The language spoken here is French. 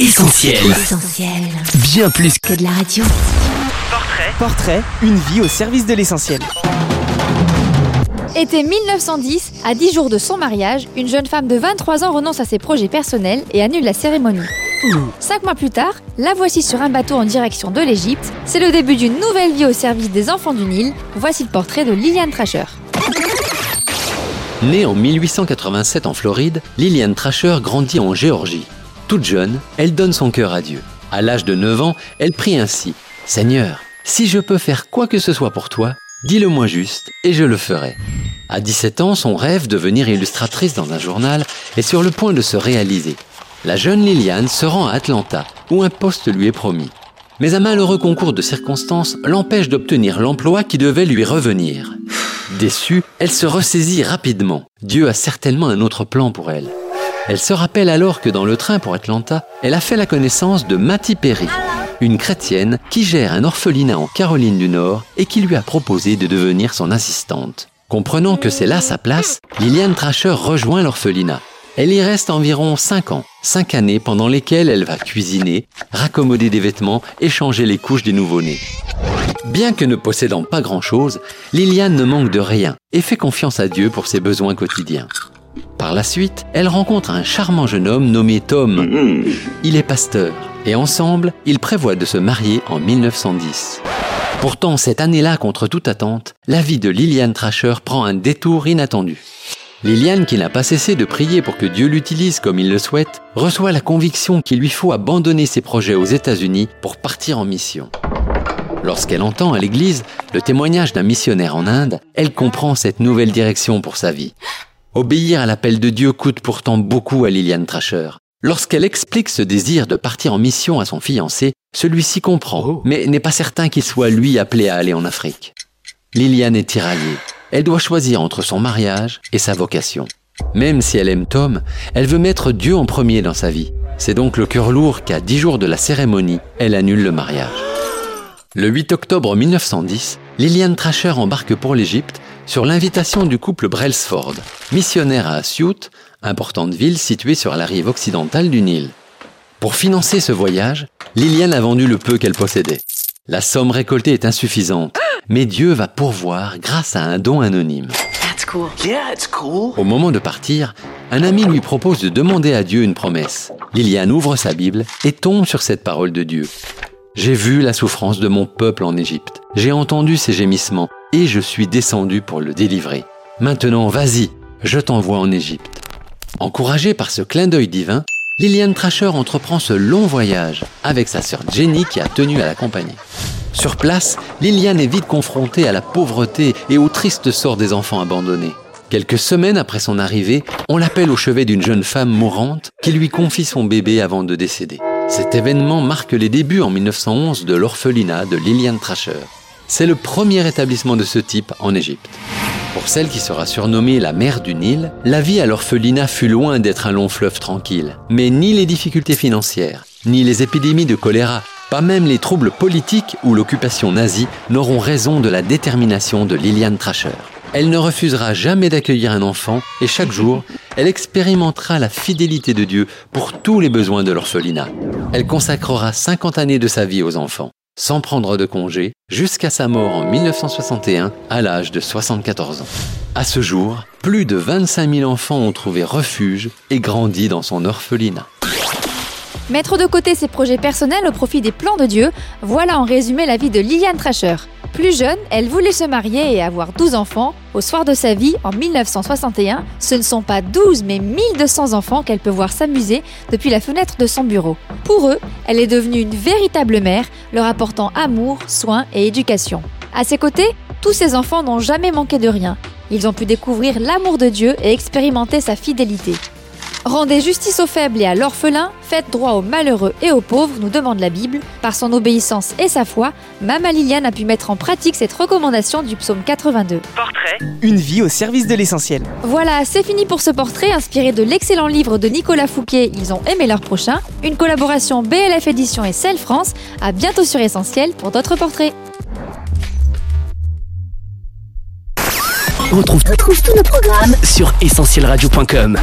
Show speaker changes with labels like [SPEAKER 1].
[SPEAKER 1] Essentiel.
[SPEAKER 2] Essentiel.
[SPEAKER 1] Bien plus que
[SPEAKER 2] Que de la radio.
[SPEAKER 3] Portrait,
[SPEAKER 4] Portrait, une vie au service de l'essentiel.
[SPEAKER 5] Été 1910, à 10 jours de son mariage, une jeune femme de 23 ans renonce à ses projets personnels et annule la cérémonie. Cinq mois plus tard, la voici sur un bateau en direction de l'Égypte. C'est le début d'une nouvelle vie au service des enfants du Nil. Voici le portrait de Liliane Trasher.
[SPEAKER 6] Née en 1887 en Floride, Lillian Trasher grandit en Géorgie. Toute jeune, elle donne son cœur à Dieu. À l'âge de 9 ans, elle prie ainsi Seigneur, si je peux faire quoi que ce soit pour toi, dis-le-moi juste et je le ferai. À 17 ans, son rêve de devenir illustratrice dans un journal est sur le point de se réaliser. La jeune Liliane se rend à Atlanta, où un poste lui est promis. Mais un malheureux concours de circonstances l'empêche d'obtenir l'emploi qui devait lui revenir. Déçue, elle se ressaisit rapidement. Dieu a certainement un autre plan pour elle. Elle se rappelle alors que dans le train pour Atlanta, elle a fait la connaissance de Matty Perry, une chrétienne qui gère un orphelinat en Caroline du Nord et qui lui a proposé de devenir son assistante. Comprenant que c'est là sa place, Liliane Trasher rejoint l'orphelinat. Elle y reste environ 5 ans, 5 années pendant lesquelles elle va cuisiner, raccommoder des vêtements et changer les couches des nouveau-nés. Bien que ne possédant pas grand-chose, Liliane ne manque de rien et fait confiance à Dieu pour ses besoins quotidiens. Par la suite, elle rencontre un charmant jeune homme nommé Tom. Il est pasteur et ensemble, ils prévoient de se marier en 1910. Pourtant, cette année-là, contre toute attente, la vie de Liliane Trasher prend un détour inattendu. Liliane, qui n'a pas cessé de prier pour que Dieu l'utilise comme il le souhaite, reçoit la conviction qu'il lui faut abandonner ses projets aux États-Unis pour partir en mission. Lorsqu'elle entend à l'église le témoignage d'un missionnaire en Inde, elle comprend cette nouvelle direction pour sa vie. Obéir à l'appel de Dieu coûte pourtant beaucoup à Liliane Trasher. Lorsqu'elle explique ce désir de partir en mission à son fiancé, celui-ci comprend, mais n'est pas certain qu'il soit lui appelé à aller en Afrique. Liliane est tiraillée. Elle doit choisir entre son mariage et sa vocation. Même si elle aime Tom, elle veut mettre Dieu en premier dans sa vie. C'est donc le cœur lourd qu'à dix jours de la cérémonie, elle annule le mariage. Le 8 octobre 1910, Liliane Trasher embarque pour l'Égypte sur l'invitation du couple Brailsford, missionnaire à Asyut, importante ville située sur la rive occidentale du Nil. Pour financer ce voyage, Liliane a vendu le peu qu'elle possédait. La somme récoltée est insuffisante, mais Dieu va pourvoir grâce à un don anonyme.
[SPEAKER 1] Yeah, it's cool.
[SPEAKER 6] Au moment de partir, un ami lui propose de demander à Dieu une promesse. Liliane ouvre sa Bible et tombe sur cette parole de Dieu. J'ai vu la souffrance de mon peuple en Égypte. J'ai entendu ses gémissements et je suis descendu pour le délivrer. Maintenant, vas-y, je t'envoie en Égypte. Encouragée par ce clin d'œil divin, Liliane Trasher entreprend ce long voyage avec sa sœur Jenny qui a tenu à l'accompagner. Sur place, Liliane est vite confrontée à la pauvreté et au triste sort des enfants abandonnés. Quelques semaines après son arrivée, on l'appelle au chevet d'une jeune femme mourante qui lui confie son bébé avant de décéder. Cet événement marque les débuts en 1911 de l'orphelinat de Liliane Trasher. C'est le premier établissement de ce type en Égypte. Pour celle qui sera surnommée la mère du Nil, la vie à l'orphelinat fut loin d'être un long fleuve tranquille. Mais ni les difficultés financières, ni les épidémies de choléra, pas même les troubles politiques ou l'occupation nazie n'auront raison de la détermination de Liliane Trasher. Elle ne refusera jamais d'accueillir un enfant et chaque jour, elle expérimentera la fidélité de Dieu pour tous les besoins de l'orphelinat. Elle consacrera 50 années de sa vie aux enfants, sans prendre de congé, jusqu'à sa mort en 1961 à l'âge de 74 ans. À ce jour, plus de 25 000 enfants ont trouvé refuge et grandi dans son orphelinat.
[SPEAKER 5] Mettre de côté ses projets personnels au profit des plans de Dieu, voilà en résumé la vie de Liliane Trasher. Plus jeune, elle voulait se marier et avoir 12 enfants. Au soir de sa vie, en 1961, ce ne sont pas 12 mais 1200 enfants qu'elle peut voir s'amuser depuis la fenêtre de son bureau. Pour eux, elle est devenue une véritable mère, leur apportant amour, soins et éducation. À ses côtés, tous ces enfants n'ont jamais manqué de rien. Ils ont pu découvrir l'amour de Dieu et expérimenter sa fidélité. Rendez justice aux faibles et à l'orphelin, faites droit aux malheureux et aux pauvres, nous demande la Bible. Par son obéissance et sa foi, Mama Liliane a pu mettre en pratique cette recommandation du psaume 82.
[SPEAKER 3] portrait,
[SPEAKER 4] Une vie au service de l'essentiel.
[SPEAKER 5] Voilà, c'est fini pour ce portrait inspiré de l'excellent livre de Nicolas Fouquet, Ils ont aimé leur prochain, une collaboration BLF Édition et Celle France. À bientôt sur Essentiel pour d'autres portraits.
[SPEAKER 1] On retrouve
[SPEAKER 2] Retrouve tous nos programmes
[SPEAKER 1] sur essentielradio.com.